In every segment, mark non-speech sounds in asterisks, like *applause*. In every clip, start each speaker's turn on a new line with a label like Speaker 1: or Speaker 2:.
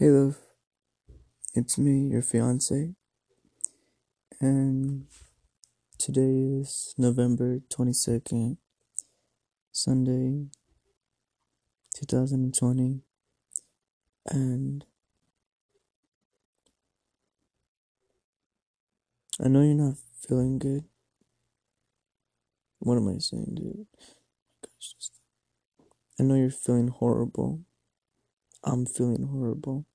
Speaker 1: Hey love, it's me, your fiance, and today is November 22nd, Sunday, 2020, and I know you're not feeling good. What am I saying, dude? I know you're feeling horrible. I'm feeling horrible.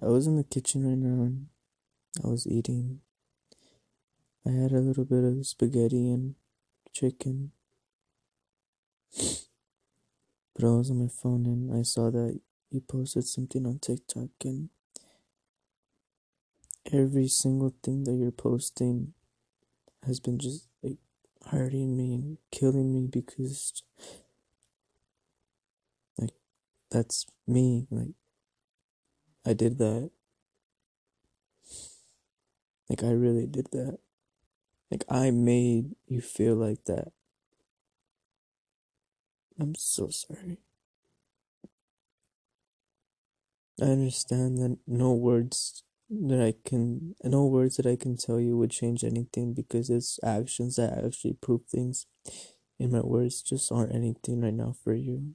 Speaker 1: I was in the kitchen right now and I was eating. I had a little bit of spaghetti and chicken. But I was on my phone and I saw that you posted something on TikTok and every single thing that you're posting has been just like hurting me and killing me because like that's me like I did that. Like, I really did that. Like, I made you feel like that. I'm so sorry. I understand that no words that I can, no words that I can tell you would change anything because it's actions that actually prove things. And my words just aren't anything right now for you.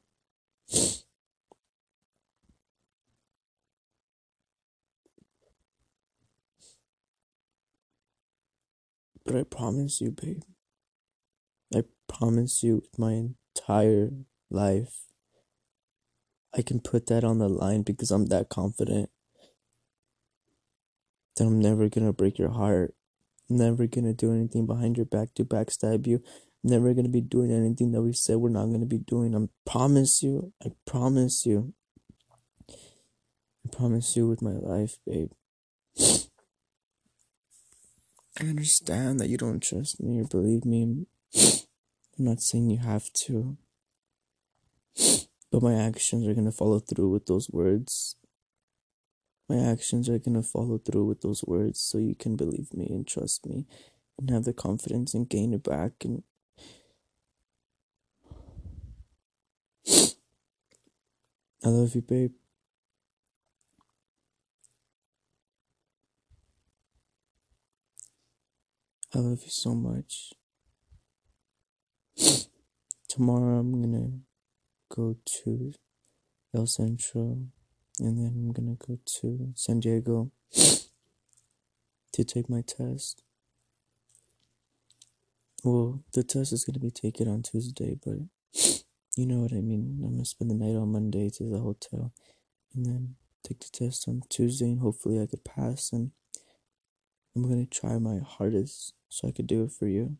Speaker 1: But I promise you, babe. I promise you with my entire life. I can put that on the line because I'm that confident that I'm never gonna break your heart. never gonna do anything behind your back to backstab you. never gonna be doing anything that we said we're not gonna be doing. I promise you. I promise you. I promise you with my life, babe. I understand that you don't trust me or believe me. I'm not saying you have to. But my actions are going to follow through with those words. My actions are going to follow through with those words so you can believe me and trust me and have the confidence and gain it back and I love you, babe. I love you so much. *sniffs* Tomorrow I'm gonna go to El Centro and then I'm gonna go to San Diego *sniffs* to take my test. Well, the test is gonna be taken on Tuesday, but *sniffs* you know what I mean. I'm gonna spend the night on Monday to the hotel and then take the test on Tuesday and hopefully I could pass and I'm gonna try my hardest so I could do it for you.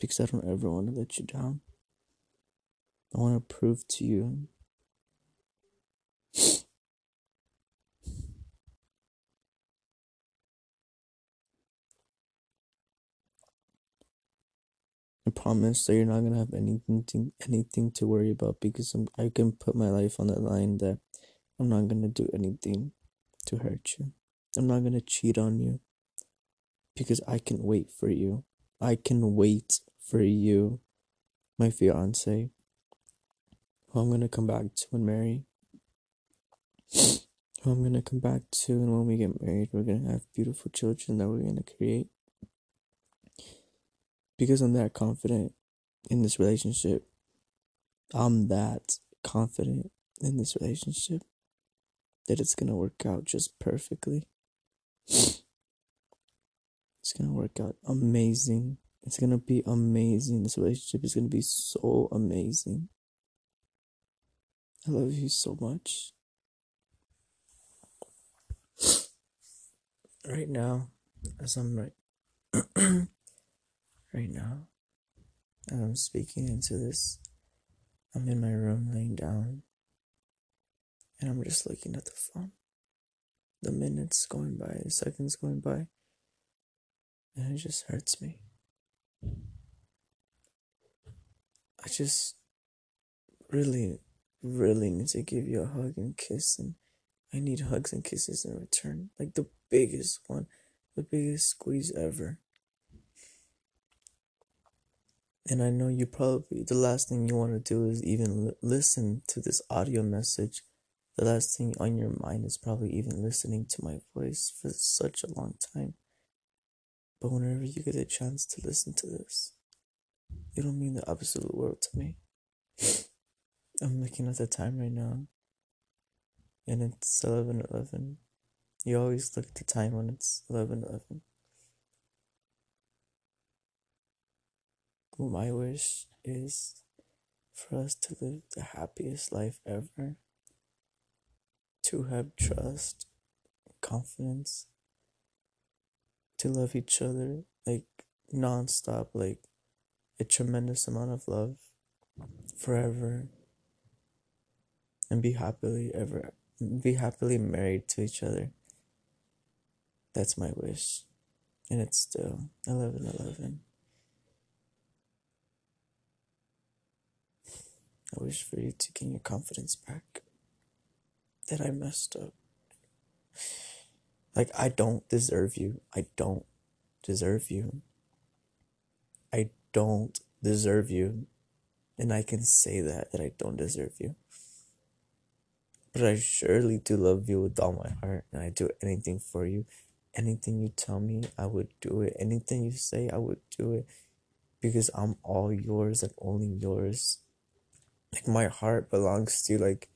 Speaker 1: Because I don't ever want to let you down. I want to prove to you I promise that you're not gonna have anything to, anything to worry about because I'm, I can put my life on the line that I'm not gonna do anything to hurt you. I'm not gonna cheat on you because I can wait for you. I can wait for you, my fiance, who I'm gonna come back to and marry. Who I'm gonna come back to, and when we get married, we're gonna have beautiful children that we're gonna create because I'm that confident in this relationship. I'm that confident in this relationship that it's gonna work out just perfectly. It's gonna work out amazing. It's gonna be amazing. This relationship is gonna be so amazing. I love you so much. Right now, as I'm right *clears throat* right now. And I'm speaking into this. I'm in my room laying down and I'm just looking at the phone. The minutes going by, the seconds going by, and it just hurts me. I just really, really need to give you a hug and kiss, and I need hugs and kisses in return. Like the biggest one, the biggest squeeze ever. And I know you probably, the last thing you want to do is even li- listen to this audio message. The last thing on your mind is probably even listening to my voice for such a long time. But whenever you get a chance to listen to this, it'll mean the absolute world to me. *sighs* I'm looking at the time right now, and it's 11:11. You always look at the time when it's 11:11. My wish is for us to live the happiest life ever, to have trust, confidence, to love each other like nonstop, like a tremendous amount of love forever, and be happily ever be happily married to each other. That's my wish. And it's still 11:11. I wish for you to gain your confidence back. That I messed up. Like, I don't deserve you. I don't deserve you. I don't deserve you. And I can say that, that I don't deserve you. But I surely do love you with all my heart. And I do anything for you. Anything you tell me, I would do it. Anything you say, I would do it. Because I'm all yours and only yours. Like, my heart belongs to. Like,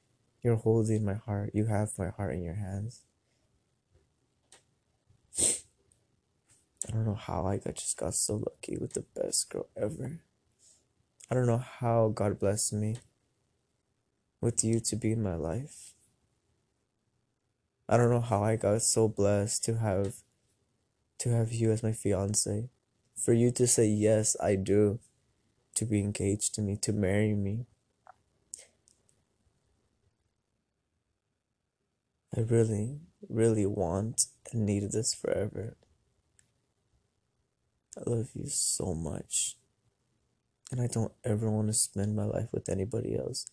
Speaker 1: you're holding my heart. You have my heart in your hands. I don't know how I just got so lucky with the best girl ever. I don't know how God blessed me with you to be in my life. I don't know how I got so blessed to have to have you as my fiance. For you to say yes, I do. To be engaged to me, to marry me. I really, really want and need this forever. I love you so much. And I don't ever want to spend my life with anybody else.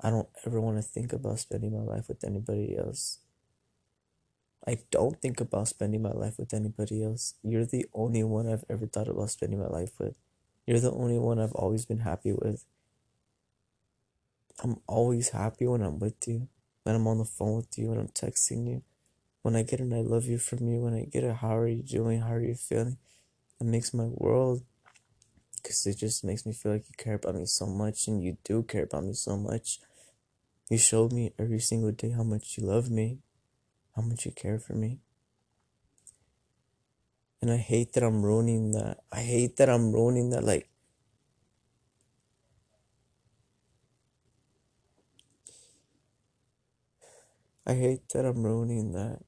Speaker 1: I don't ever want to think about spending my life with anybody else. I don't think about spending my life with anybody else. You're the only one I've ever thought about spending my life with. You're the only one I've always been happy with. I'm always happy when I'm with you, when I'm on the phone with you, when I'm texting you, when I get an I love you from you, when I get a how are you doing, how are you feeling. It makes my world because it just makes me feel like you care about me so much and you do care about me so much. You showed me every single day how much you love me, how much you care for me. And I hate that I'm ruining that. I hate that I'm ruining that. Like, I hate that I'm ruining that.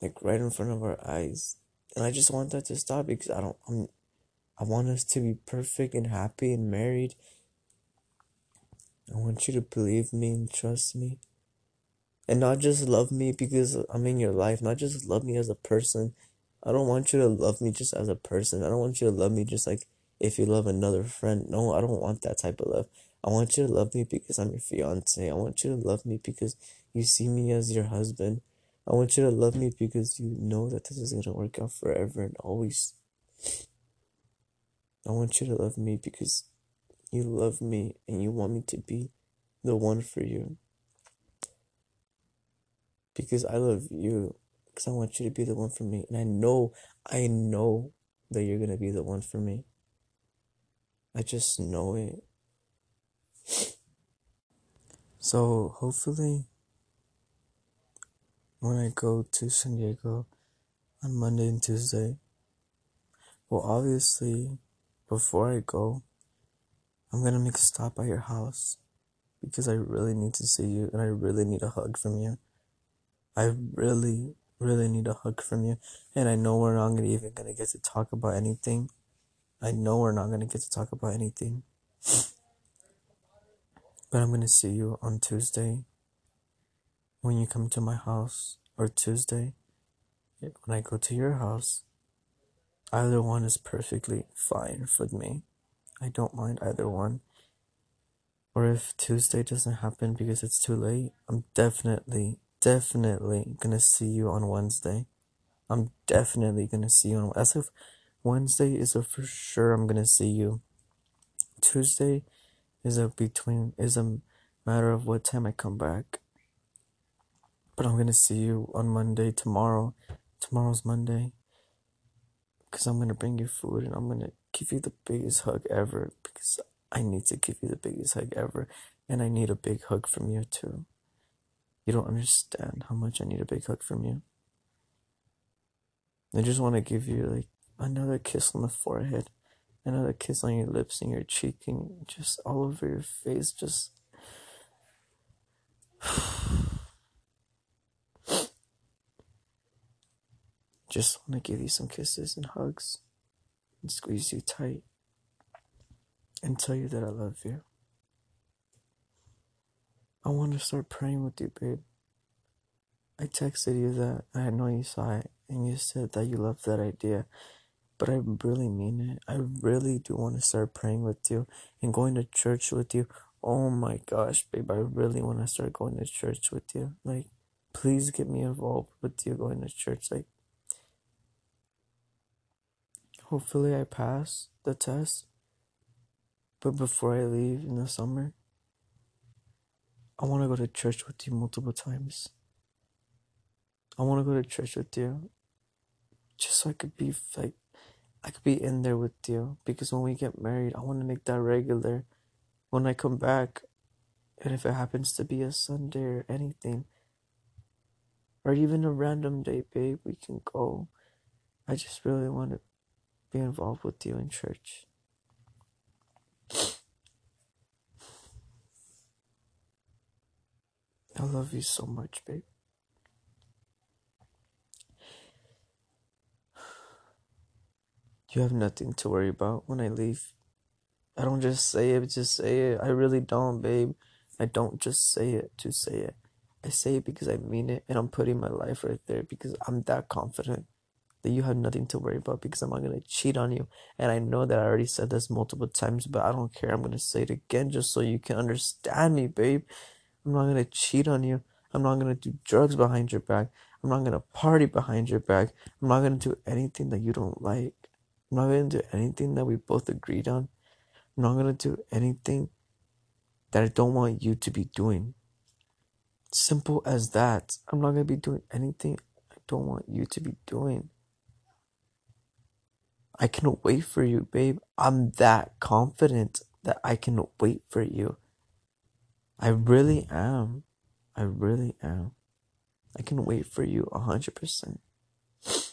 Speaker 1: Like, right in front of our eyes. And I just want that to stop because I don't, I'm, I want us to be perfect and happy and married. I want you to believe me and trust me. And not just love me because I'm in your life, not just love me as a person. I don't want you to love me just as a person. I don't want you to love me just like if you love another friend. No, I don't want that type of love. I want you to love me because I'm your fiance. I want you to love me because you see me as your husband. I want you to love me because you know that this is going to work out forever and always. I want you to love me because you love me and you want me to be the one for you. Because I love you. Because I want you to be the one for me. And I know, I know that you're going to be the one for me. I just know it. So hopefully, when I go to San Diego on Monday and Tuesday, well, obviously, before I go, I'm gonna make a stop at your house because I really need to see you and I really need a hug from you. I really, really need a hug from you. And I know we're not even gonna get to talk about anything. I know we're not gonna get to talk about anything. But I'm gonna see you on Tuesday when you come to my house, or Tuesday when I go to your house. Either one is perfectly fine for me. I don't mind either one. Or if Tuesday doesn't happen because it's too late, I'm definitely, definitely gonna see you on Wednesday. I'm definitely gonna see you on as if Wednesday is a for sure I'm gonna see you. Tuesday is a between is a matter of what time I come back. But I'm gonna see you on Monday tomorrow. Tomorrow's Monday. Cause I'm gonna bring you food and I'm gonna give you the biggest hug ever because I need to give you the biggest hug ever and I need a big hug from you too. You don't understand how much I need a big hug from you. I just want to give you like another kiss on the forehead, another kiss on your lips and your cheek and just all over your face. Just *sighs* *sighs* just want to give you some kisses and hugs and squeeze you tight and tell you that I love you. I want to start praying with you, babe. I texted you that I know you saw it and you said that you loved that idea, but I really mean it. I really do want to start praying with you and going to church with you. Oh my gosh, babe, I really want to start going to church with you. Like, please get me involved with you going to church. Like, hopefully I pass the test. But before I leave in the summer, I want to go to church with you multiple times. I want to go to church with you just so I could be like, I could be in there with you. Because when we get married, I want to make that regular. When I come back, and if it happens to be a Sunday or anything, or even a random day, babe, we can go. I just really want to be involved with you in church. I love you so much, babe. You have nothing to worry about when I leave. I don't just say it, just say it. I really don't, babe. I don't just say it to say it. I say it because I mean it and I'm putting my life right there because I'm that confident that you have nothing to worry about because I'm not going to cheat on you. And I know that I already said this multiple times, but I don't care. I'm going to say it again just so you can understand me, babe. I'm not gonna cheat on you. I'm not gonna do drugs behind your back. I'm not gonna party behind your back. I'm not gonna do anything that you don't like. I'm not gonna do anything that we both agreed on. I'm not gonna do anything that I don't want you to be doing. Simple as that. I'm not gonna be doing anything I don't want you to be doing. I can wait for you, babe. I'm that confident that I can wait for you. I really am. I really am. I can wait for you a hundred percent. *sniffs*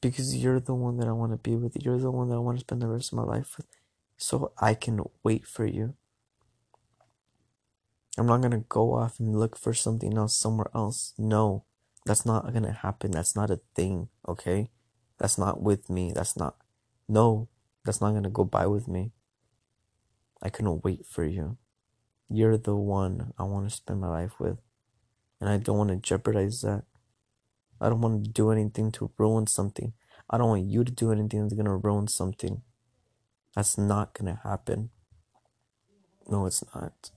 Speaker 1: Because you're the one that I want to be with. You're the one that I want to spend the rest of my life with. So I can wait for you. I'm not gonna go off and look for something else somewhere else. No, that's not gonna happen. That's not a thing, okay? That's not with me. That's not, no, that's not gonna go by with me. I can wait for you. You're the one I want to spend my life with. And I don't want to jeopardize that. I don't want to do anything to ruin something. I don't want you to do anything that's going to ruin something. That's not going to happen. No, it's not.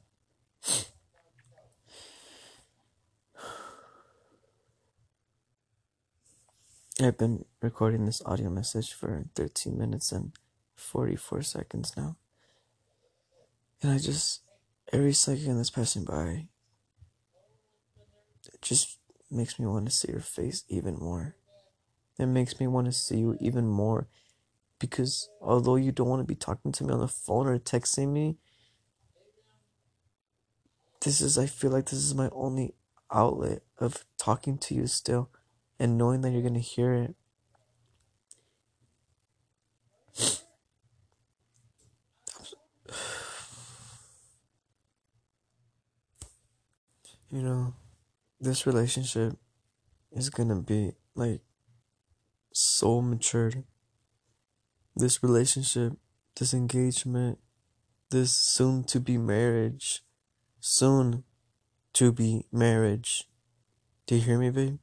Speaker 1: I've been recording this audio message for 13 minutes and 44 seconds now. And I just every second that's passing by, it just makes me want to see your face even more. It makes me want to see you even more. Because although you don't want to be talking to me on the phone or texting me, this is, I feel like this is my only outlet of talking to you still and knowing that you're going to hear it. *sighs* you know, this relationship is gonna be like so matured. This relationship, this engagement, this soon to be marriage, soon to be marriage. Do you hear me, babe?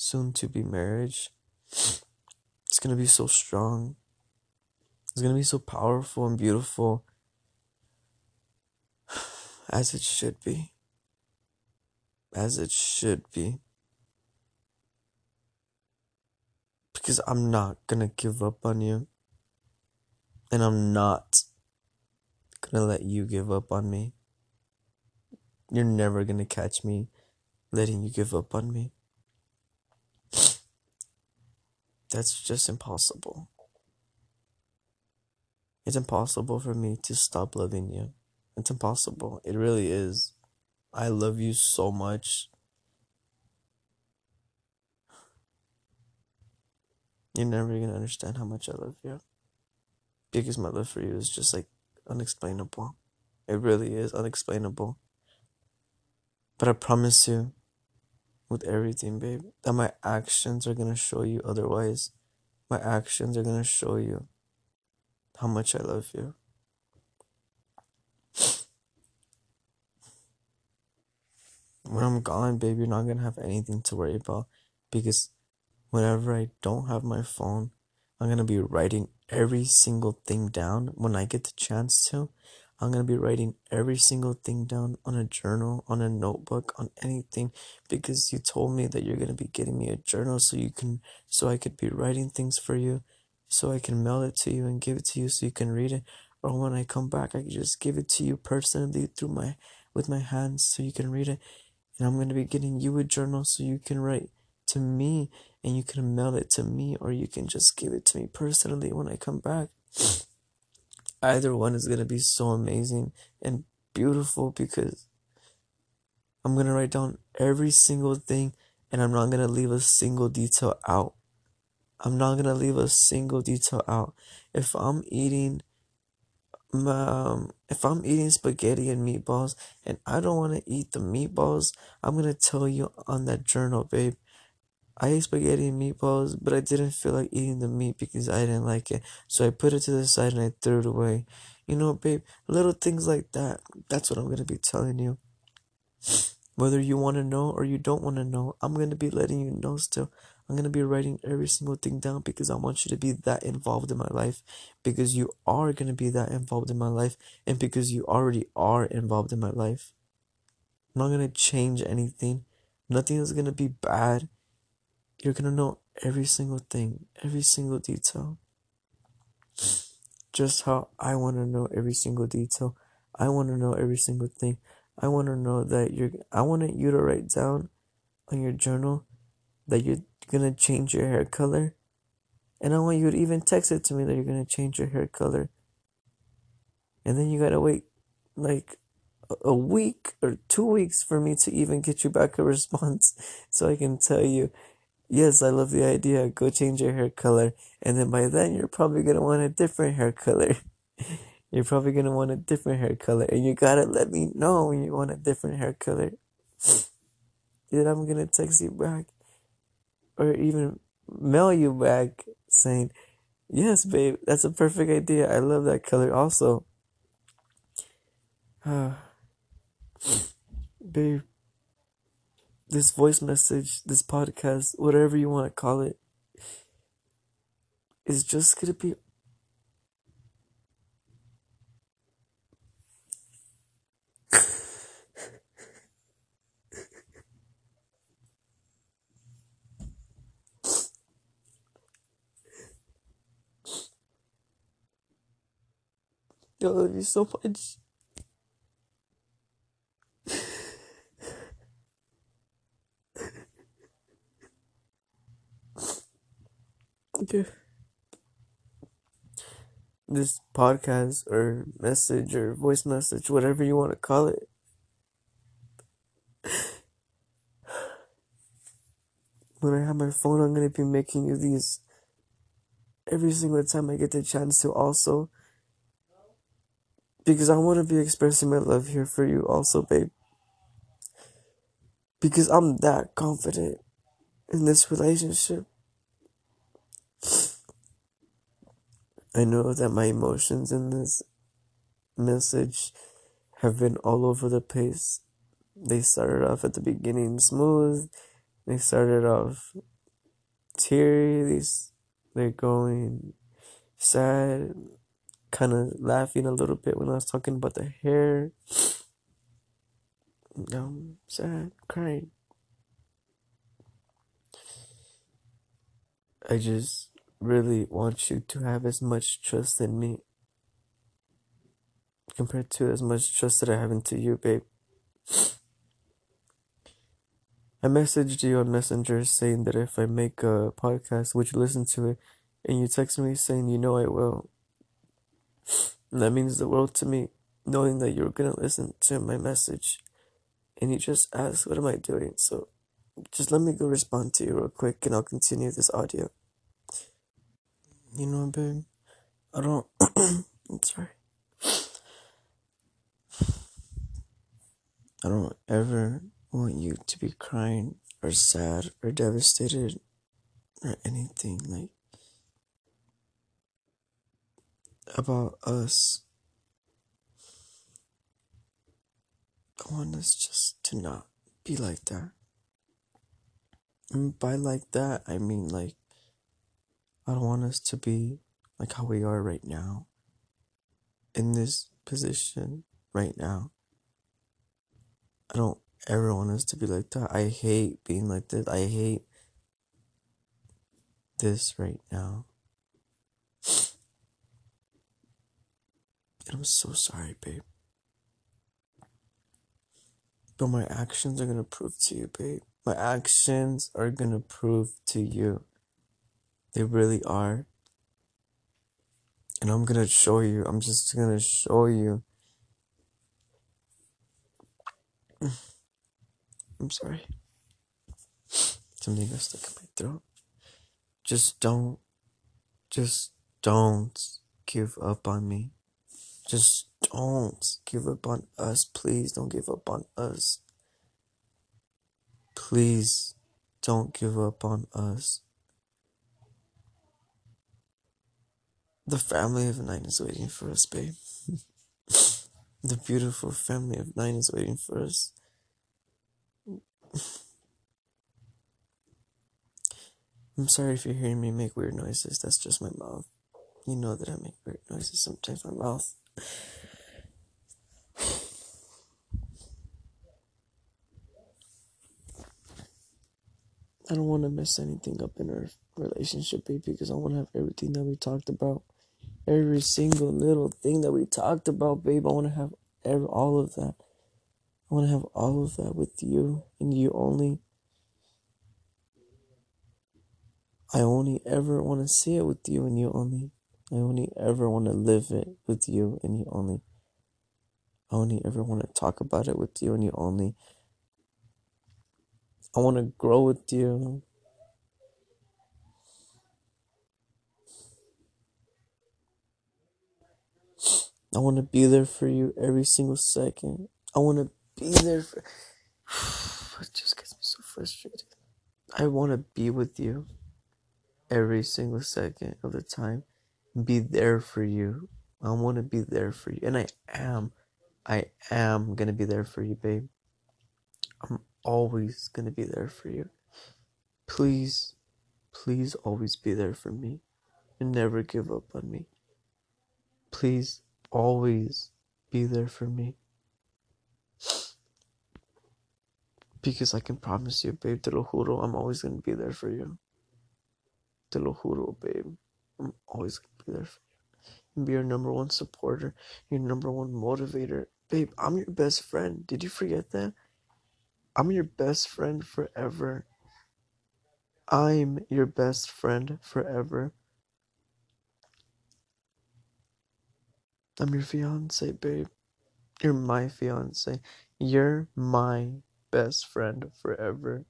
Speaker 1: Soon to be marriage. It's gonna be so strong. It's gonna be so powerful and beautiful *sighs* as it should be as it should be. Because I'm not gonna give up on you. And I'm not gonna let you give up on me. You're never gonna catch me letting you give up on me. That's just impossible. It's impossible for me to stop loving you. It's impossible. It really is. I love you so much. You're never gonna understand how much I love you. Because my love for you is just like unexplainable. It really is unexplainable. But I promise you, with everything, babe, that my actions are gonna show you otherwise. My actions are gonna show you how much I love you. *sniffs* When I'm gone, babe, you're not gonna have anything to worry about because whenever I don't have my phone, I'm gonna be writing every single thing down when I get the chance to. I'm gonna be writing every single thing down on a journal, on a notebook, on anything because you told me that you're gonna be getting me a journal so you can so I could be writing things for you so I can mail it to you and give it to you so you can read it. Or when I come back, I can just give it to you personally through my with my hands so you can read it. And I'm gonna be getting you a journal so you can write to me and you can mail it to me or you can just give it to me personally when I come back. Either one is gonna be so amazing and beautiful because I'm gonna write down every single thing and I'm not gonna leave a single detail out. I'm not gonna leave a single detail out. If I'm eating, um, if I'm eating spaghetti and meatballs and I don't want to eat the meatballs, I'm gonna tell you on that journal, babe. I ate spaghetti and meatballs, but I didn't feel like eating the meat because I didn't like it. So I put it to the side and I threw it away. You know, babe, little things like that. That's what I'm gonna be telling you. *sniffs* Whether you want to know or you don't want to know, I'm gonna be letting you know still. I'm gonna be writing every single thing down because I want you to be that involved in my life. Because you are gonna be that involved in my life, and because you already are involved in my life. I'm not gonna change anything. Nothing is gonna be bad. You're gonna know every single thing, every single detail. Just how I wanna know every single detail. I wanna know every single thing. I wanna know that you're I want you to write down on your journal that you're gonna change your hair color. And I want you to even text it to me that you're gonna change your hair color. And then you gotta wait like a week or two weeks for me to even get you back a *laughs* response so I can tell you, yes, I love the idea, go change your hair color. And then by then, you're probably gonna want a different hair color. *laughs* you're probably gonna want a different hair color. And you gotta let me know when you want a different hair color. *sighs* Then I'm gonna text you back or even mail you back saying, Yes, babe, that's a perfect idea. I love that color also. *sighs* Babe, this voice message, this podcast, whatever you want to call it, is just gonna be *laughs* I love you so much. Okay. This podcast or message or voice message, whatever you want to call it. When I have my phone, I'm going to be making you these every single time I get the chance to also because I want to be expressing my love here for you also, babe. Because I'm that confident in this relationship. I know that my emotions in this message have been all over the place. They started off at the beginning smooth. They started off teary. They're going sad kind of laughing a little bit when I was talking about the hair. I'm sad, crying. I just really want you to have as much trust in me. compared to as much trust that I have into you, babe. I messaged you on Messenger saying that if I make a podcast, would you listen to it? And you text me saying, you know I will. And that means the world to me, knowing that you're gonna listen to my message. And you just asked, what am I doing? So just let me go respond to you real quick and I'll continue this audio. You know, babe, I don't, *clears throat* I'm sorry. I don't ever want you to be crying or sad or devastated or anything like about us. I want us just to not be like that. And by like that, I mean like, I don't want us to be like how we are right now. In this position right now. I don't ever want us to be like that. I hate being like this. I hate this right now. And I'm so sorry, babe. But my actions are gonna prove to you, babe. My actions are gonna prove to you. They really are. And I'm gonna show you. I'm just gonna show you. *sighs* I'm sorry. Something got stuck in my throat. Just don't, just don't give up on me. Just don't give up on us. Please don't give up on us. Please don't give up on us. The family of nine is waiting for us, babe. *laughs* the beautiful family of nine is waiting for us. I'm sorry if you're hearing me make weird noises. That's just my mouth. You know that I make weird noises sometimes. My mouth. *sighs* I don't want to mess anything up in our relationship, babe, because I want to have everything that we talked about. Every single little thing that we talked about, babe. I want to have every, all of that. I want to have all of that with you and you only. I only ever want to see it with you and you only. I only ever want to live it with you and you only. I only ever want to talk about it with you and you only. I want to grow with you. I want to be there for you every single second. I want to be there for. *sighs* it just gets me so frustrated. I want to be with you every single second of the time. Be there for you. I want to be there for you. And I am. I am going to be there for you, babe. I'm always going to be there for you. Please, please always be there for me and never give up on me. Please always be there for me. Because I can promise you, babe, te lo juro, I'm always gonna be there for you. Te lo juro, babe. I'm always gonna be there for you. And be your number one supporter, your number one motivator. Babe, I'm your best friend. Did you forget that? I'm your best friend forever. I'm your best friend forever. I'm your fiance, babe. You're my fiance. You're my best friend forever.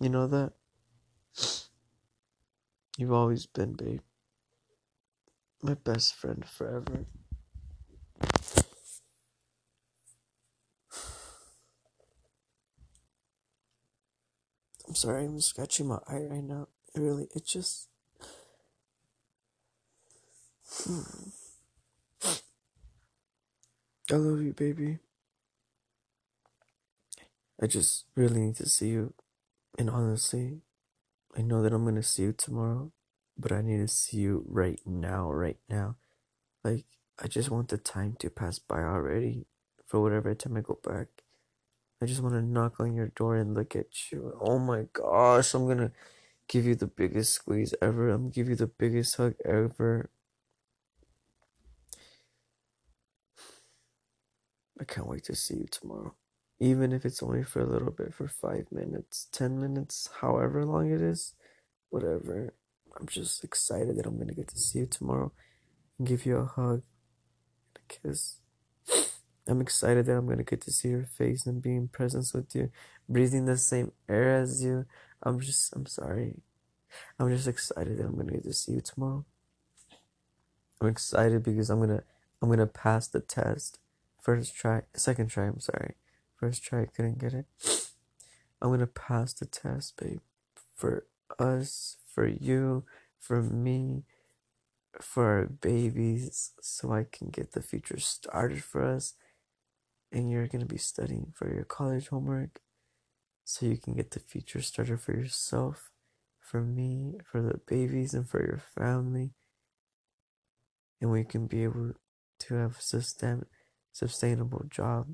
Speaker 1: You know that? You've always been, babe. My best friend forever. I'm sorry, I'm scratching my eye right now. It really, it just. Hmm. I love you, baby. I just really need to see you. And honestly, I know that I'm gonna see you tomorrow, but I need to see you right now, right now. Like, I just want the time to pass by already for whatever time I go back. I just want to knock on your door and look at you. Oh my gosh, I'm gonna give you the biggest squeeze ever. I'm gonna give you the biggest hug ever. I can't wait to see you tomorrow. Even if it's only for a little bit, for five minutes, ten minutes, however long it is, whatever. I'm just excited that I'm gonna get to see you tomorrow and give you a hug and a kiss. *sniffs* I'm excited that I'm gonna get to see your face and be in presence with you, breathing the same air as you. I'm just, I'm sorry. I'm just excited that I'm gonna get to see you tomorrow. I'm excited because I'm gonna, I'm gonna pass the test. First try, second try. I'm sorry. First try, couldn't get it. I'm gonna pass the test, babe. For us, for you, for me, for our babies, so I can get the future started for us and you're to be studying for your college homework so you can get the future started for yourself, for me, for the babies, and for your family. And we can be able to have a sustain, sustainable job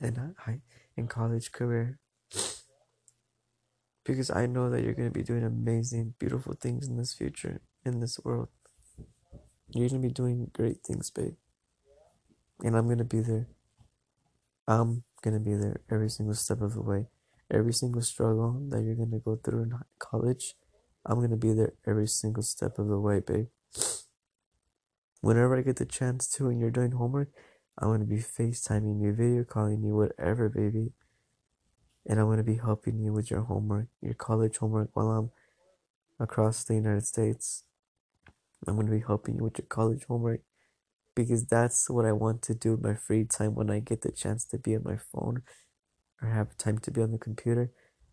Speaker 1: and high in college career. Because I know that you're going to be doing amazing, beautiful things in this future, in this world. You're going to be doing great things, babe and I'm gonna be there. I'm gonna be there every single step of the way. Every single struggle that you're gonna go through in college, I'm gonna be there every single step of the way, babe. Whenever I get the chance to and you're doing homework, I'm gonna be FaceTiming you, video calling you, whatever, baby. And I'm gonna be helping you with your homework, your college homework while I'm across the United States. I'm gonna be helping you with your college homework because that's what I want to do in my free time when I get the chance to be on my phone or have time to be on the computer.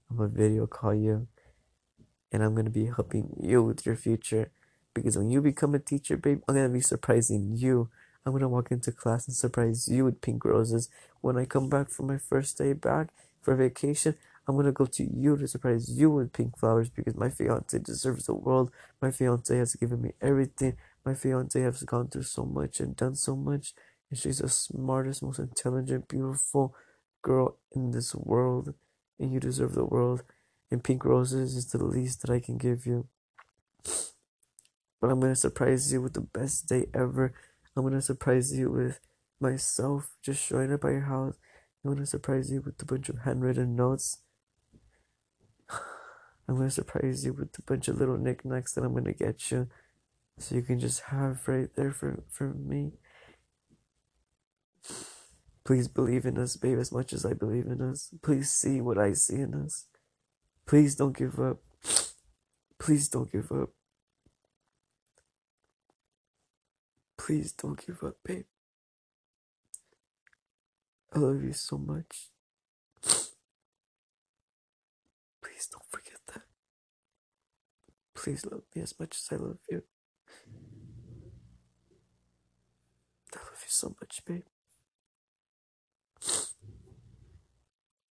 Speaker 1: I'm gonna video call you and I'm gonna be helping you with your future because when you become a teacher, babe, I'm gonna be surprising you. I'm gonna walk into class and surprise you with pink roses. When I come back from my first day back for vacation, I'm gonna go to you to surprise you with pink flowers because my fiance deserves the world. My fiance has given me everything. My fiance has gone through so much and done so much, and she's the smartest, most intelligent, beautiful girl in this world, and you deserve the world. And pink roses is the least that I can give you. But I'm gonna surprise you with the best day ever. I'm gonna surprise you with myself just showing up at your house. I'm gonna surprise you with a bunch of handwritten notes. *sighs* I'm gonna surprise you with a bunch of little knickknacks that I'm gonna get you so you can just have right there for, for me. Please believe in us, babe, as much as I believe in us. Please see what I see in us. Please don't give up. Please don't give up. Please don't give up, babe. I love you so much. Please don't forget that. Please love me as much as I love you. I love you so much, babe.